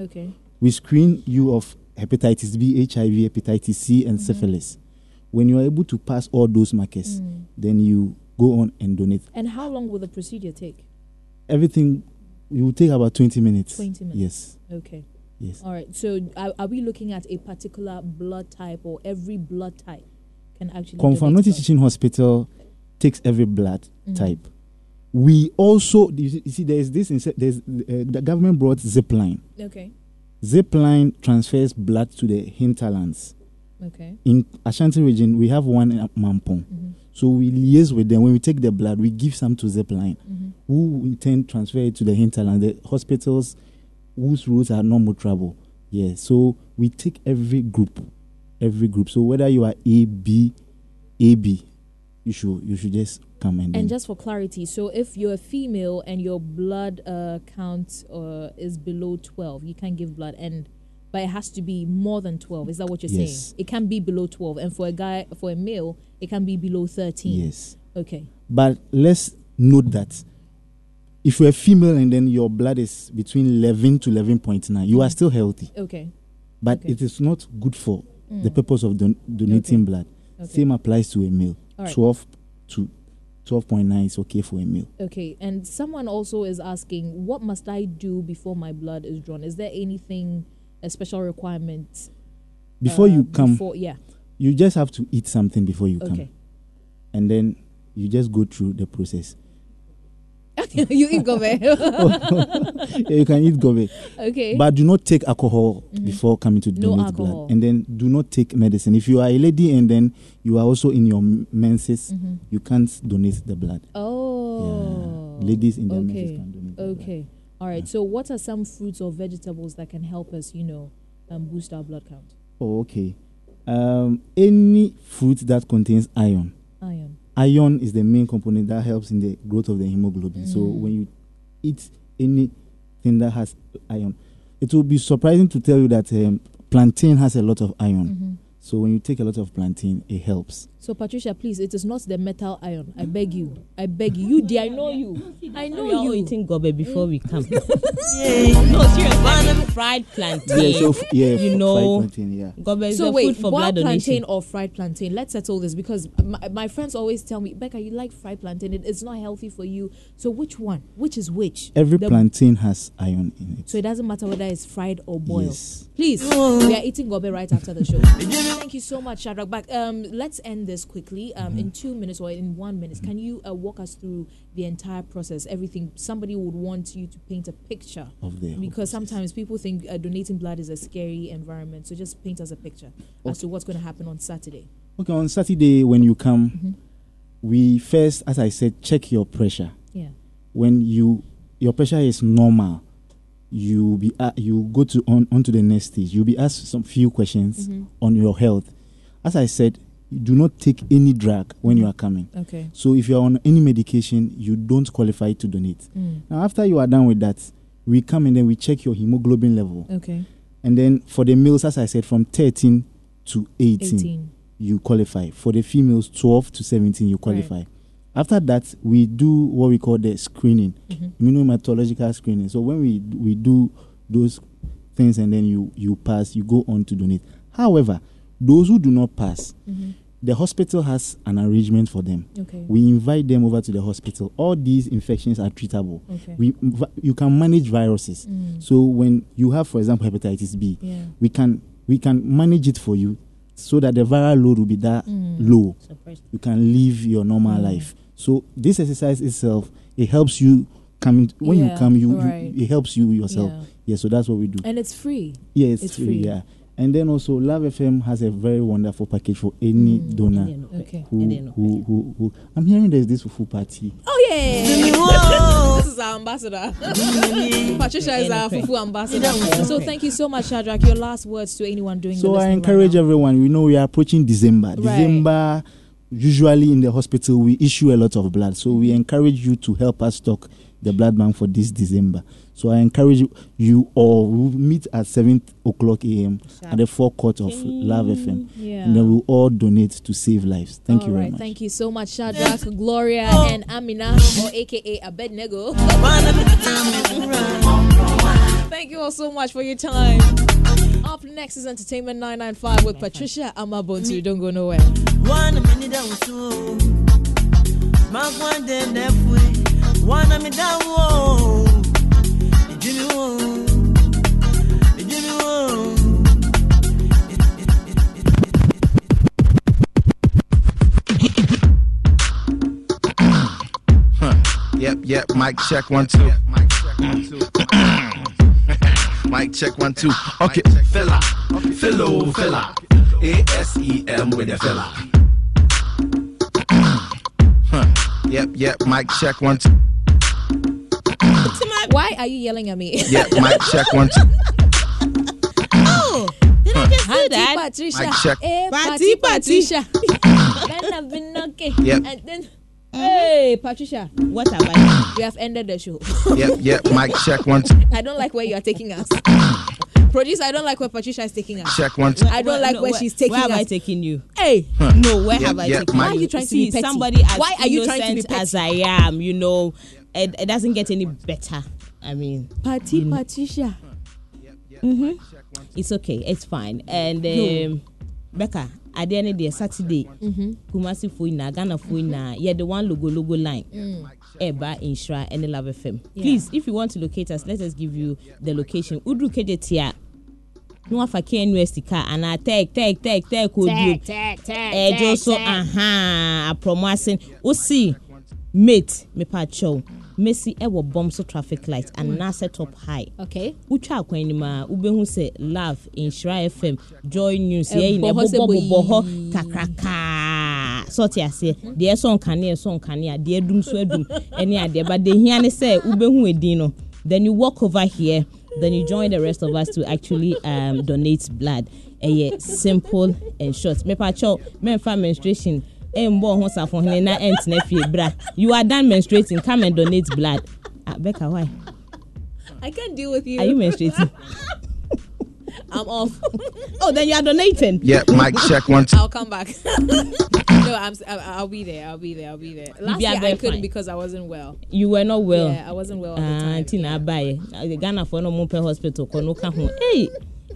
Okay. We screen you of hepatitis B, HIV, hepatitis C, and Mhm. syphilis. When you are able to pass all those markers, Mm. then you go on and donate. And how long will the procedure take? Everything it will take about 20 minutes. 20 minutes. Yes. Okay. Yes. All right. So are, are we looking at a particular blood type or every blood type can actually Confirm donate Notice blood? Teaching Hospital takes every blood Mhm. type. We also, you see- there's this, there's, uh, the government brought Zipline. Okay. Zipline transfers blood to the hinterlands. Okay. In Ashanti region, we have one in Mampong. Mhm. So we liaise with them. When we take the blood, we give some to Zipline, Mhm. who in turn transfer it to the hinterland, the hospitals whose routes are not more trouble. Yeah. So we take every group, every group. So whether you are A, B, AB, you should you should just come and, And just for clarity, so if you're a female and your blood uh, count uh, is below 12, you can give blood, and but it has to be more than 12. Is that what you're Yes. saying? It can be below 12, and for a guy, for a male, it can be below 13. yes. Okay. But let's note that if you're a female and then your blood is between 11 to 11.9, you are Mm. still healthy. Okay. But Okay. it is not good for Mm. the purpose of don- donating blood. Okay. Same applies to a male. Right. 12 to 12.9 is okay for a male. Okay, and someone also is asking, what must I do before my blood is drawn? Is there anything, a special requirement? Before uh, you come, Before, yeah. you just have to eat something before you come. And then you just go through the process. you eat gobe. Yeah, you can eat gobe. okay. But do not take alcohol Mhm. before coming to donate No alcohol. blood. And then do not take medicine. If you are a lady and then you are also in your menses, Mhm. you can't donate the blood. Oh. Yeah. Ladies in their menses okay. can donate. Okay. All right. So, what are some fruits or vegetables that can help us, you know, um, boost our blood count? Oh, okay. Um, any fruit that contains iron. Iron. Iron is the main component that helps in the growth of the hemoglobin. So Mm. when you eat anything that has iron, it will be surprising to tell you that um, plantain has a lot of iron. Mhm. So when you take a lot of plantain, it helps. So, Patricia, please, it is not the metal iron. I beg you. I beg you. You, dear, I know you. I know we are all you. eating gobe before we come. no, seriously. I mean, fried plantain. Yeah, so f- yeah, You f- know- fried plantain, yeah. gobe is So the wait, food for boiled blood plantain donation. or fried plantain? Let's settle this because my, my friends always tell me, Becca, you like fried plantain. It, it's not healthy for you. So which one? Which is which? Every The- plantain has iron in it. So it doesn't matter whether it's fried or boiled. Yes. Please, we are eating gobe right after the show. Thank you so much, Shadrach. But um, let's end this quickly. Um, in two minutes or in one minute, can you uh, walk us through the entire process? Everything. Somebody would want you to paint a picture Of the because sometimes people think uh, donating blood is a scary environment. So just paint us a picture as to what's going to happen on Saturday. Okay, on Saturday when you come, Mhm. we first, as I said, check your pressure. Yeah. When you your pressure is normal, you be uh, you go to on onto the next stage. You'll be asked some few questions Mhm. on your health. As I said, do not take any drug when you are coming. Okay. So if you are on any medication, you don't qualify to donate. Mm. Now after you are done with that, we come and then we check your hemoglobin level. Okay. And then for the males, as I said, from 13 to 18, 18. you qualify. For the females, 12 to 17, you qualify. After that, we do what we call the screening, Mhm. immunohematological screening. So when we we do those things and then you you pass, you go on to donate. However, those who do not pass, Mhm. the hospital has an arrangement for them. Okay. We invite them over to the hospital. All these infections are treatable. okay. We you can manage viruses. Mm. So when you have, for example, hepatitis B, yeah. we can we can manage it for you so that the viral load will be that Mm. low Suppressed. you can live your normal Mm. life so this exercise itself it helps you coming when Yeah, you come you, right. you it helps you yourself Yeah. yeah. so that's what we do And it's free. yeah it's, it's free, free. yeah and then also love fm has a very wonderful package for any Mm. donor Yeah, no, Okay. who, And who, who, who i'm hearing there's this fufu party Oh yeah. this is our ambassador. Patricia is our Okay. Fufu ambassador. So thank you so much, Shadrach. Your last words to anyone doing the so i encourage right everyone we know we are approaching december december usually in the hospital we issue a lot of blood. So we encourage you to help us stock the blood bank for this december. So i encourage you, you all we'll meet at 7 o'clock am at the forecourt of love fm Yeah. and then we'll all donate to save lives. Thank All you very right, much. Thank you so much, Shadrach, Gloria, and Amina, or AKA Abednego. Thank you all so much for your time. Up next is Entertainment 995 with Patricia Amabontu. Don't go nowhere. One minute down so Mark one day left way. One minute down whoa Did you know Did you know Yep, yep. Mic check one two. Mic check one two. Okay, fella, fellow fella. A S E M with a fella. Huh. Yep, yep. Mic check one two. Why are you yelling at me? Yep, mic check one two. Oh, did I just do Auntie that? Patricia. Mic check. Eh, Party, Party party. Patricia. then I've been okay. Yep. And then, hey, Patricia, What have I done? we have ended the show. Yep, yep. Mic check one two. I don't like where you are taking us. Producer, I don't like where Patricia is taking us. Check one two. I don't like where she's taking Where have I us. taken you? Hey, No, where Yep, have I yep, taken Why you? are you trying to See, be petty? somebody as Why are you trying to be innocent as? I am, you know, it, it doesn't get any better. I mean, Party Patricia. it's okay, it's fine. And um, Becca, at the end of the day, Saturday, Kumasi Fuina, Ghana Fuina, yeah, the one logo logo line. Eba Insura and Love FM. Please, if you want to locate us, let us give you the location. Udru Kejetia. No one for KNUST car and I take, take, take, take, would you? tag, tag, ɛdwo so aha aprɔmo ase wosi mate mepa kyɛw mesi ɛwɔ bɔm so traffic light anaasɛ top high. Okay. wotwa akwan anim a wobɛhu sɛ love nhyira fm joy news Ɛbɔ yɛyi na ɛbobɔbobɔ hɔ kakrakaa sɛ ɔte aseɛ deɛ ɛsɔ nkanea ɛsɔ nkanea deɛ adum so adum ɛne adeɛ ba de hia ne sɛ wobɛhu edin no. Then you walk over here then you join the rest of us to actually um, donate blood. Ɛyɛ simple and short. Mepakyɛw mɛmfa menstruation ɛmbɔ ho safohene na ɛntena fie bra you are done menstruating come and donate blood ah, Becca why I can't deal with you. are you menstruating I'm off. oh then you are donating Yep, mic check one two. I'll come back. no, I'm. I'll, be there. I'll be there. I'll be there. Last be year I couldn't fine. because I wasn't well. you were not well Yeah, I wasn't well at the ah time. nti na abayɛ ghana for no mo pɛ hospital kɔ no ka ho hey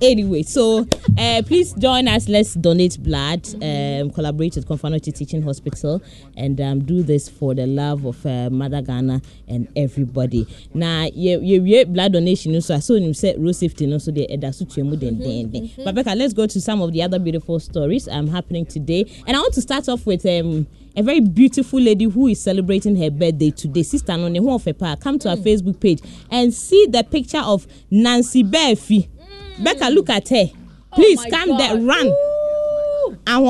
anyway so uh, please join us let's donate blood um, collaborate with Konfanochi teaching hospital and um, do this for the love of uh, mother ghana and everybody na yɛwie blood donation so a so nim sɛ road safety no so deɛ ɛda so tua mu dendenden but becca let's go to some of the other beautiful stories um, happening today and i want to start off with um, a very beautiful lady who is celebrating her birthday today. Sister no ne ho of pa. Come to our Facebook page and see the picture of Nancy Befi. Becca, look at her. Please my come God. there, run.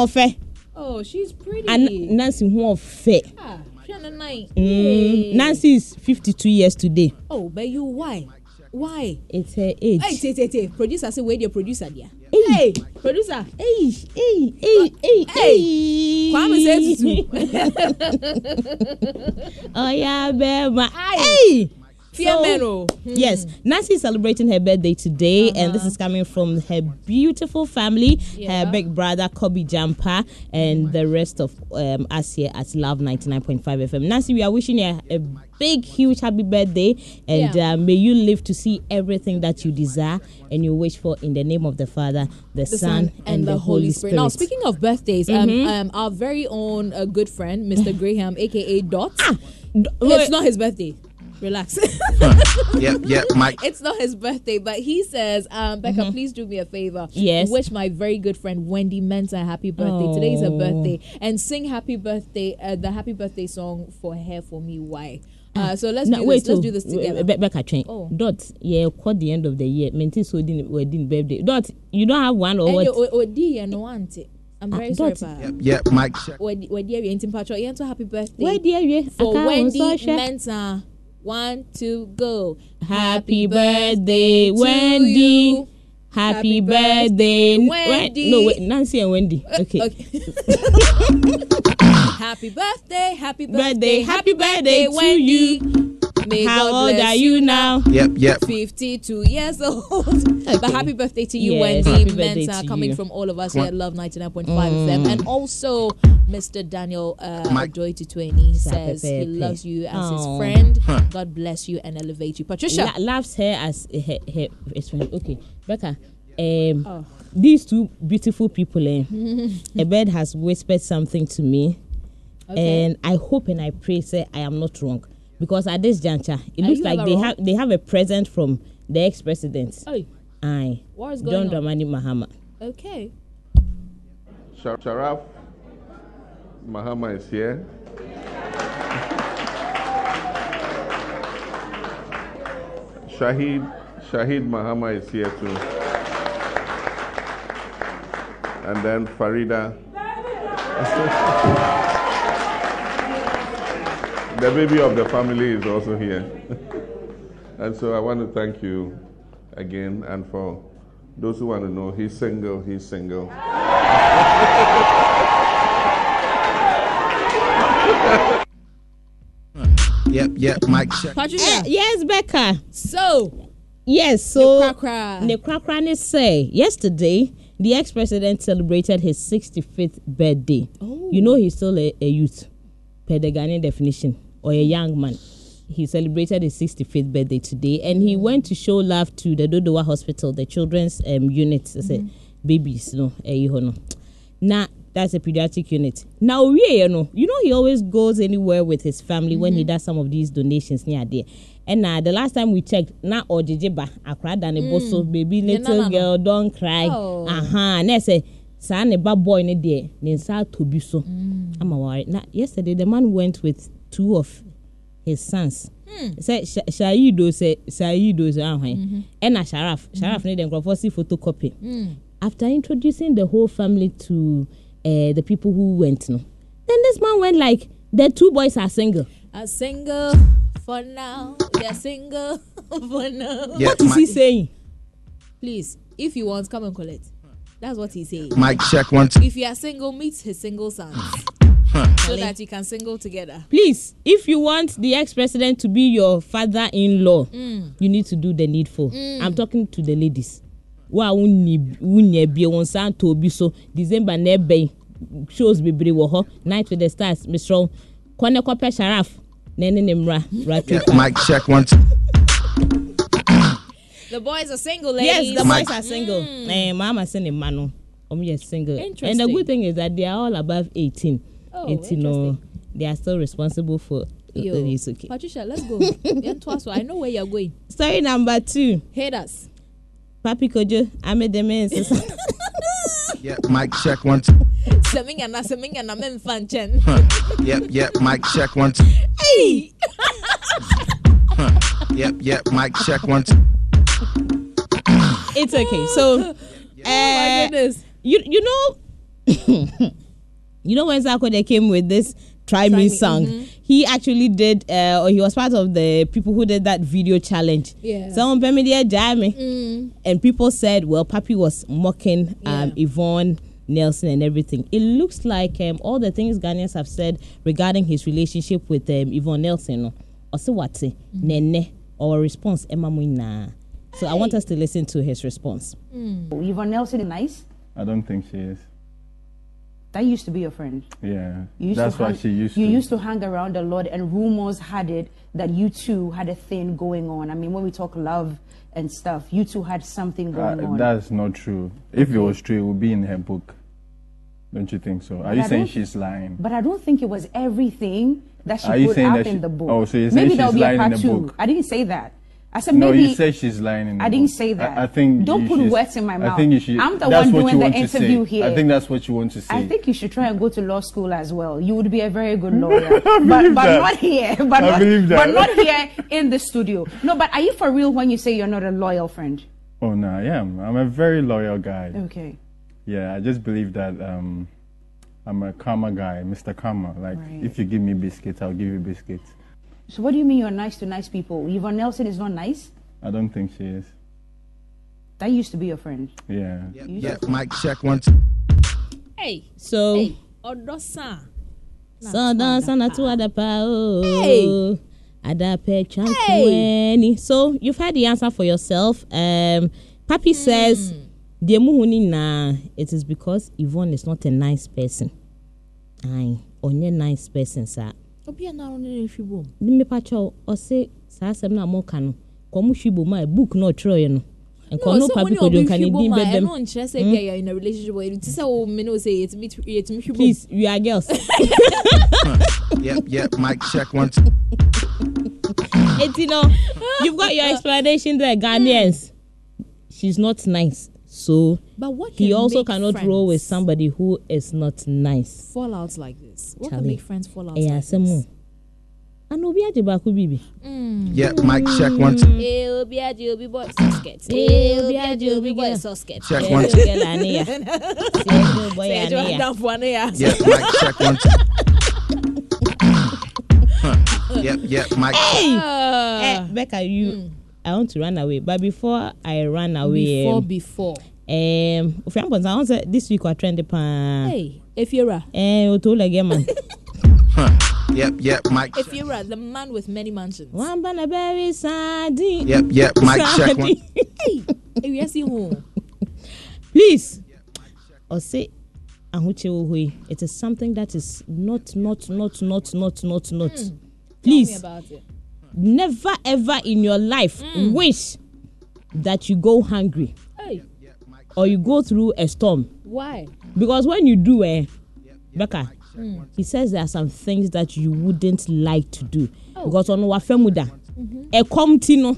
Fẹ. Oh, she's pretty. And Nancy ho fẹ. ah. Mm, Hey. Nancy is fifty-two years today. Oh, but you why? Why? It's her age. Hey, say, say, say. Producer say, where your producer there? Hey. Hey, producer. Hey, hey, hey, hey, Hey. Kwame says hey. Oh yeah, baby. Aye. Hey. So- oh. Yes, Nancy is celebrating her birthday today, and this is coming from her beautiful family, Yeah. her big brother Kobe Jampa, and the rest of um, us here at Love 99.5 FM. Nancy, we are wishing you a, a big, huge happy birthday, and Yeah. uh, may you live to see everything that you desire and you wish for in the name of the Father, the, the Son, and, the Holy Spirit. Now, speaking of birthdays, um, um, our very own uh, good friend, Mr. Graham, aka Dot. D- it's not his birthday. Relax. Yep, yep, mic. it's not his birthday, but he says, um, Becca, please do me a favor. Mm-hmm. Yes. Wish my very good friend Wendy Mensa a happy birthday. Today is her Oh. birthday. And sing happy birthday, uh, the happy birthday song for her, for me. Why? Uh, so let's Now, do wait, this. Let's oh, do this together. Be- Becca Train. Oh. Dot, yeah, quite the end of the year. Maintain so din wedding birthday. Dot, you don't have one or And what? you- o- odi and no auntie. I'm Ah, very sorry, Dot. pa. Yep, yep. Wedi wedi ewie nti mpatro yɛn to happy birthday Where dear you? for Wendy Mensa. One, two, go. Happy birthday, Wendy. Happy Happy birthday, birthday, Wendy. No, wait, Nancy and Wendy. Uh, okay. Okay. happy birthday, happy birthday, Birthday, happy birthday to Wendy. you. May How God old are you now? Yep, yep. 52 years old. But happy birthday to you, Yes, Wendy. happy birthday Mensa to coming you. from all of us Come here at Love 99.5 FM. And also, Mr. Daniel uh, Mike. Joy to 20 says he loves you as his Aw. friend. God bless you and elevate you. Patricia. La- loves her as her, her best friend. Okay, Becca. Um, Oh. these two beautiful people. Eh, a bird has whispered something to me, Okay. and I hope and I pray say I am not wrong because at this juncture it Are looks like they wrong? have they have a present from the ex-president. Oh, Aye, what is John going on? Dramani Mahama. Okay. Shar- Sharaf Mahama is here. Shahid Shahid Mahama is here too. And then Farida. the baby of the family is also here. and so I want to thank you again and for those who want to know he's single, he's single. Yep, yep. Mic check. Patricia. Eh, yes, Becca. So, Yes, so Nekrakra. Nekrakra say yesterday the ex-president celebrated his 65th birthday. Oh. You know he's still a, a youth, per the Ghanaian definition, or a young man. He celebrated his 65th birthday today, and he went to show love to the Dodowa Hospital, the children's um, unit, I say babies, no, eh, know. Now that's a pediatric unit. Now we, you know, you know he always goes anywhere with his family when he does some of these donations near there. And uh, the last time we checked, na ojijeba akra da ne boso baby Yeah, little na. girl don cry. Oh. Aha, na say saa ne ba boy ne deɛ ne nsa atɔ bi so ama ware na yesterday the man went with two of his sons sɛ Sha- shaido sɛ shaido sɛ ahwan ɛna sharaf sharaf ne de nkurɔfoɔ si photocopy after introducing the whole family to uh, the people who went no then this man went like the two boys are single a single for now. They're single for now. Yeah, what is he saying Please, if you want, come and collect. That's what he's saying. mic check one two. If you are single, meet his single sons. So that you can single together. please if you want the ex-president to be your father-in-law you need to do the needful. I'm talking to the ladies. Wa wunni wunya bie wɔn nsa ntɔ obi so. December na ɛbɛn shows bebree wɔ hɔ night with the stars mesrɛ kɔ ne kɔpɛ sharaf na ɛne ne mmra ratwe mic check one two. The boys are single, ladies. yes the Mike. boys are single. Eh maama se ne ma no ɔmo yɛ single. And the good thing is that they are all above eighteen Oh, nti no interesting. they are still responsible for Yo, it's okay Patricia, let's go. Yan I know where you're going. story number two. Hate us. Papi Kojo, Amedeme Nsesa. Yeah, mic check one two. Seminga na seminga na memfanchen. Yep, yep. Mic check one two. Hey! Yep, yep. Mic check one two. it's okay. So, Oh my uh, goodness. you you know, you know when Sarkodie came with this "Try, Me" Me, song, mhm. he actually did, uh, or he was part of the people who did that video challenge. Yeah. Someone pay me there, Jamie, Mm. and people said, well, Papi was mocking um, Yeah. Yvonne. Nelson and everything. It looks like um, all the things Ghanaians have said regarding his relationship with um, Yvonne Nelson. No, Osewate, Mm-hmm. Nene, our response, Emma Muina. So I want us to listen to his response. Yvonne Nelson is nice. I don't think she is. That used to be your friend. Yeah, You that's why hang, she used You to. used to hang around a lot, and rumors had it that you two had a thing going on. I mean, when we talk love and stuff, you two had something going Uh, on. that's not true. If it was true, it would be in her book. Don't you think so? Are But you I saying she's lying? But I don't think it was everything that she Are you put saying out that in the book. oh, so you're saying maybe she's be a lying part in the two. book? I didn't say that. I said no, maybe. you said she's lying. In I didn't say that. I, I think Don't put should- words in my mouth. I think you should. I'm the that's one what doing you the want interview to say. here. I think that's what you want to say. I think you should try and go to law school as well. You would be a very good lawyer, but, but not here. But not, but not here in the studio. No, but are you for real when you say you're not a loyal friend? Oh no, I am. I'm a very loyal guy. Okay. Yeah, I just believe that um, I'm a karma guy, Mr. Karma. Like, Right. if you give me biscuits, I'll give you biscuits. So what do you mean you're nice to nice people? Yvonne Nelson is not nice. I don't think she is. That used to be your friend. Yeah. Yep, yep. Mic check one two. Hey, So, hey, Odosa. so dance on a two other pa. oh. Hey. Adape Chankwani. So you've had the answer for yourself. Um, Papi says, "Deɛ muhu ni it is because Yvonne is not a nice person. Aye, ɔnyɛ nice person saa. Obi a na ɔno ne hwi bom Ne mepakyɛw ɔse saa asɛm no a moka no kɔ mo hwi bom a book no ɔtwerɛeɛ no nkɔ no papi kodwo nka ne din bɛbɛm ɛno nkyerɛ sɛ bia yɛ in a relationship wɔ ti sɛ wo me ne wo sɛ yɛtumi yɛtumi hwi bom please we are girls Yep, yep, mic check one, two. You've got your explanation there, Ghanaians. She's not nice. So but what he also make cannot roll with somebody who is not nice. fallouts like this what can make friends fall out Eh, like asɛm this o. Ano obi agye baako bibi. Yep, mic check one, two. Eh, obi agye obi boy socket. Eh, Eh, obi obi agye agye obi obi boy girl. Check one, two. girl ane ya. Sɛ ɛyɛ boy Sɛ ane ɛgye ya. ɔdamfo ano yɛ ase. Yep, mic check one, two. Huh. Yep, yep, mic check. Eh, Ah, Becca, you. I want to run away, but before I run away, before um, before um, Ofiampons, I want to say this week we're trending pa. hey Efiora Eh, Otola Geman. Yep, yep, mic check. Efiora the man with many mansions One banana berry sardine. Yep, yep, mic check one. Sardine. ewiase ho please ɔse ahokyere wɔ hɔ yi it is something that is not not not not not not not tell me please about it never ever in your life wish that you go hungry hey. or you go through a storm. Why? Because when you do eh becca he says there are some things that you wouldn't like to do. Because ɔno wafɛ mu da ɛkɔm ti no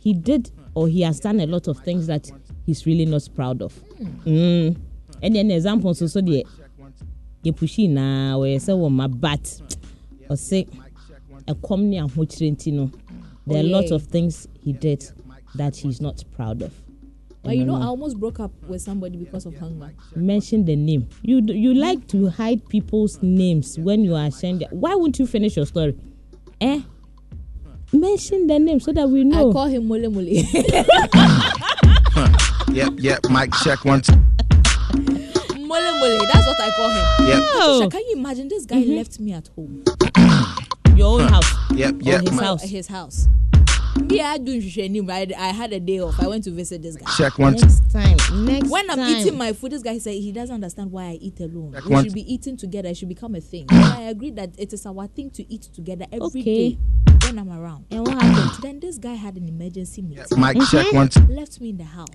he did or he has done a lot of things that he's really not proud of. Mm. ɛne ɛne example nso so deɛ yɛpushi naa wɔyɛ sɛ wɔ ma but ɔse ɛkɔm ne ahokyerɛ nti no there are a lot of things he did that he's not proud of but you know I almost broke up with somebody because of hunger mention the name. You you like to hide people's names when you are sharing. Their, why won't you finish your story? Eh? Mention the name so that we know. I know. call him mole mole Yep, yep, mic check once. two. mole mole that's what I call him Yep, Oh, so can you imagine this guy left me at home your own house yep, or yep, his mic house. his house Yeah, I do nhwehwɛ I, I had a day off I went to visit this guy check one. Next time. Next when I'm time. eating my food, this guy said he doesn't understand why I eat alone. Like we what? should be eating together. It should become a thing. I agree that it is our thing to eat together every day Okay. When I'm around. And what happened? Then this guy had an emergency meeting. Mic check one, two. Left me in the house.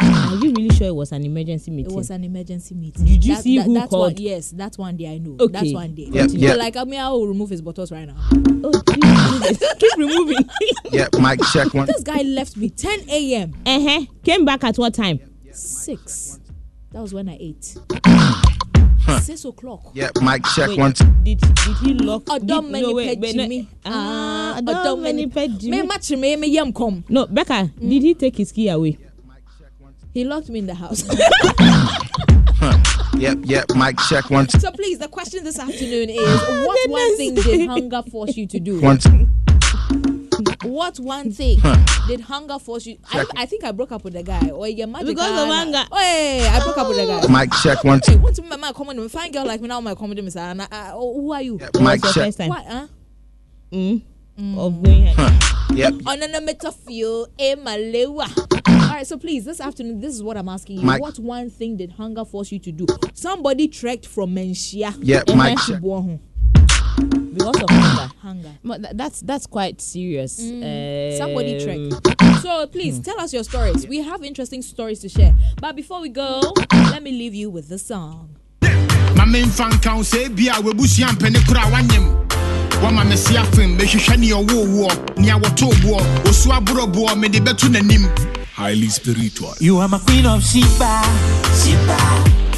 Are you really sure it was an emergency it meeting? was an emergency meeting. Did you That- see that- who that's called? One, yes, that's one day I know. Okay. That's one day. Yep, So, yep. like I mean, I will remove his bottles right now. oh, Jesus. Keep removing. Yep, mic check one. This guy left me 10 a.m. uh-huh. Came back at what time? Six. That was when I ate. Six o'clock. Yep, mic check Wait, one, two. Did did he lock? ọdọ did, mẹni no, wait, pẹ wait, no. Ah, ọdọ ọdọ mẹni mẹni pẹ mi jimi. ma kyerè mi mi yam kọm No, Becca, did he take his key away? he locked me in the house Yep, yep, mic check one, two. so please the question this afternoon is what one thing did hunger force you to do One, two. What one thing did hunger force you I, I think I broke up with the guy or you magic Because of hunger. oh hey I broke up with the guy Mic check one, hey two. want to my my comedy fine girl like me now my comedy miss and I, I, oh, who are you Yep, It mic was your check. first time. what huh Mm. Of going ahead. Yep, on an metafio e malewa. All right, so please, this afternoon, this is what I'm asking you. Mike. What one thing did hunger force you to do? Somebody trekked from Menshia yep, Uh-huh. Because of hunger. Hunger. But tha- that's that's quite serious. Mm. Somebody Um, trekked. So please tell us your stories. We have interesting stories to share. But before we go, let me leave you with the song. ma memfa nka wo sɛ ebia wabusua mpɛne kora a woanyem me se afem mehwehwɛ ne ɔwoowoɔ nea wɔtoo boɔ osu aborɔboɔ mede bɛto n'anim highly spiritual You are my queen of Sheba. Sheba,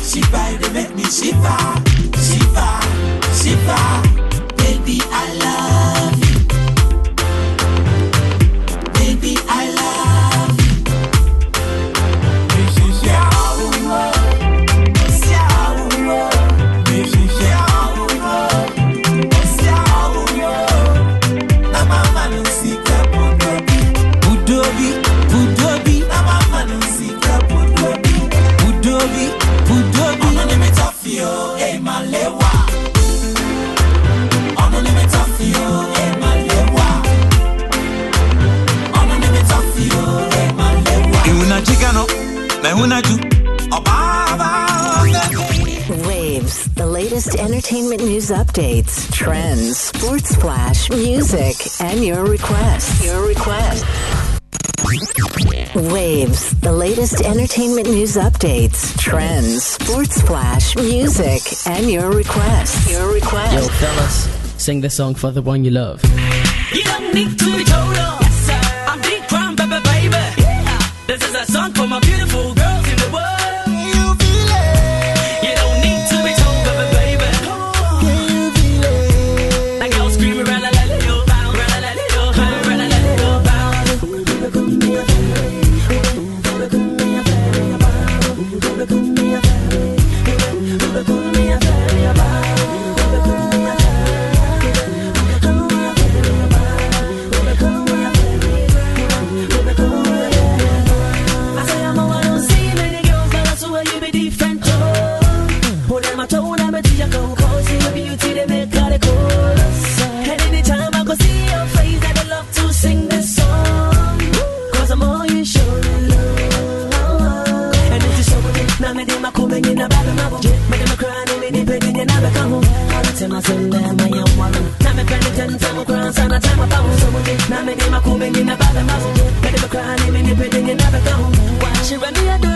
Sheba, they make me. Music and your requests. Your requests. Waves, the latest entertainment news updates, trends, sports flash, music, and your requests. Your requests. Yo, fellas, sing the song for the one you love. You don't need to be told. Yes, sir. I'm big crime, baby, baby. Yeah. This is a song for my beautiful girl. She we are doing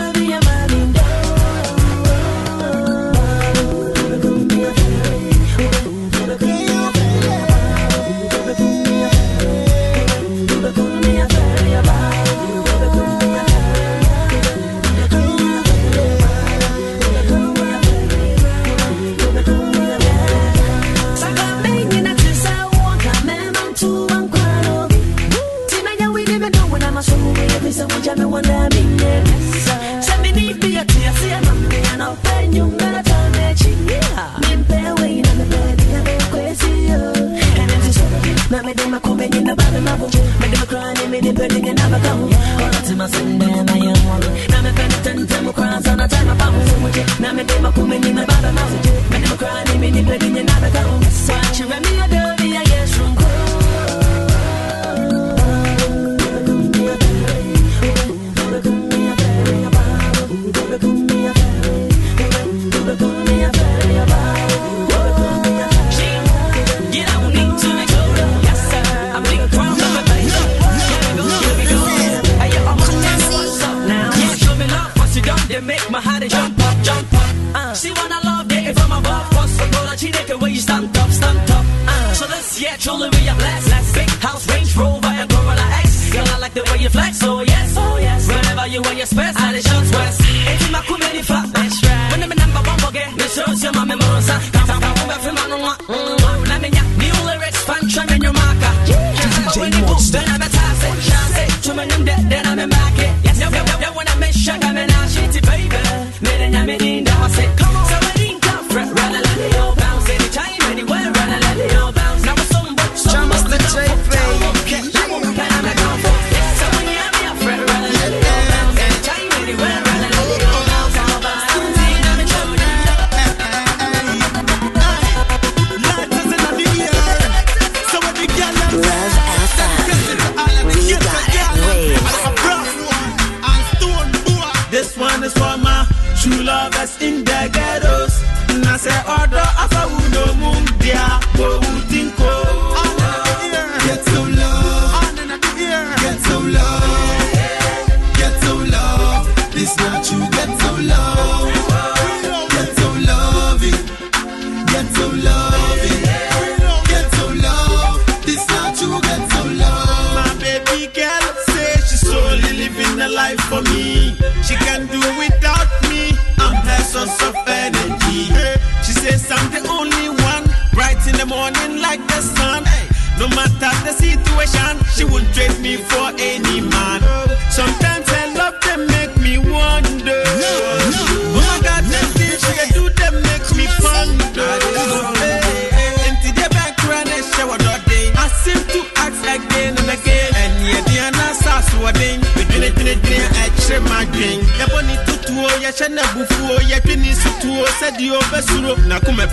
yɛhyɛ na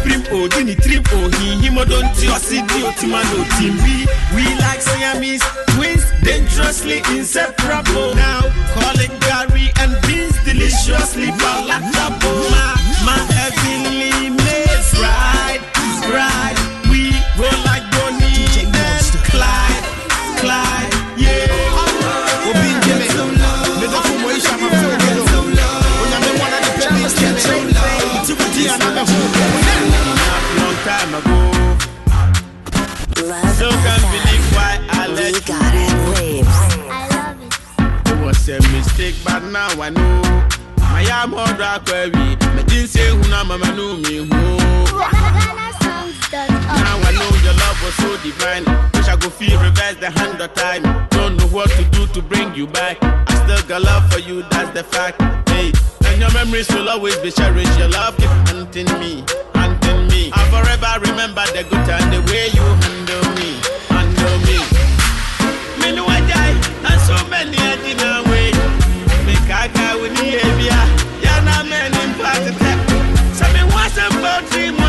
pirim tirim nti di na bi. We like Siamese twins dangerously inseparable. Now calling gary and beans deliciously palatable. Ma ma heavenly made right right. We roll like Love Still can't believe why I got it. Was a mistake, but now I know. My. My say who mama knew me who. Now I know your love was so divine. Wish I could feel reverse the hand of time. Don't know what to do to bring you back. I still got love for you, that's the fact. Hey. And your memories will always be cherished. Your love keep hunting me, hunting me. I forever remember the good time, the way you handle me, handle me. Me I die, and so many I did not wait. Me kaka with the behavior, you're not many in part of that. So me was about three.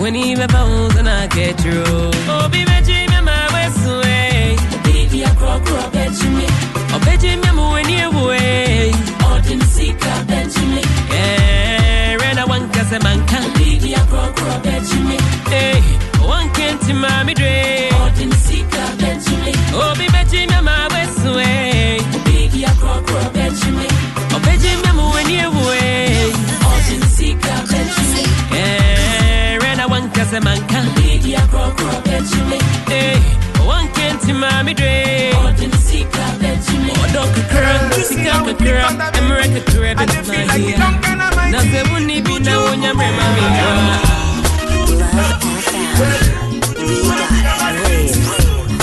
When he my bones and I get through. Oh, be me dream, my west way. Baby, a grow, grow, bet you me. Oh, bet you me, when you way. Oh, didn't seek a bet you me. Yeah, Rena Wanka Samanka. Baby, a grow, grow, bet you me. Eh, one can't, mommy, dre. Oh, didn't seek bet you me. Oh. semanka wankentimamidre odokakrakakra emerekakradna sɛ wonni bi na wonya mmerɛma mendwa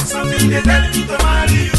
Something that you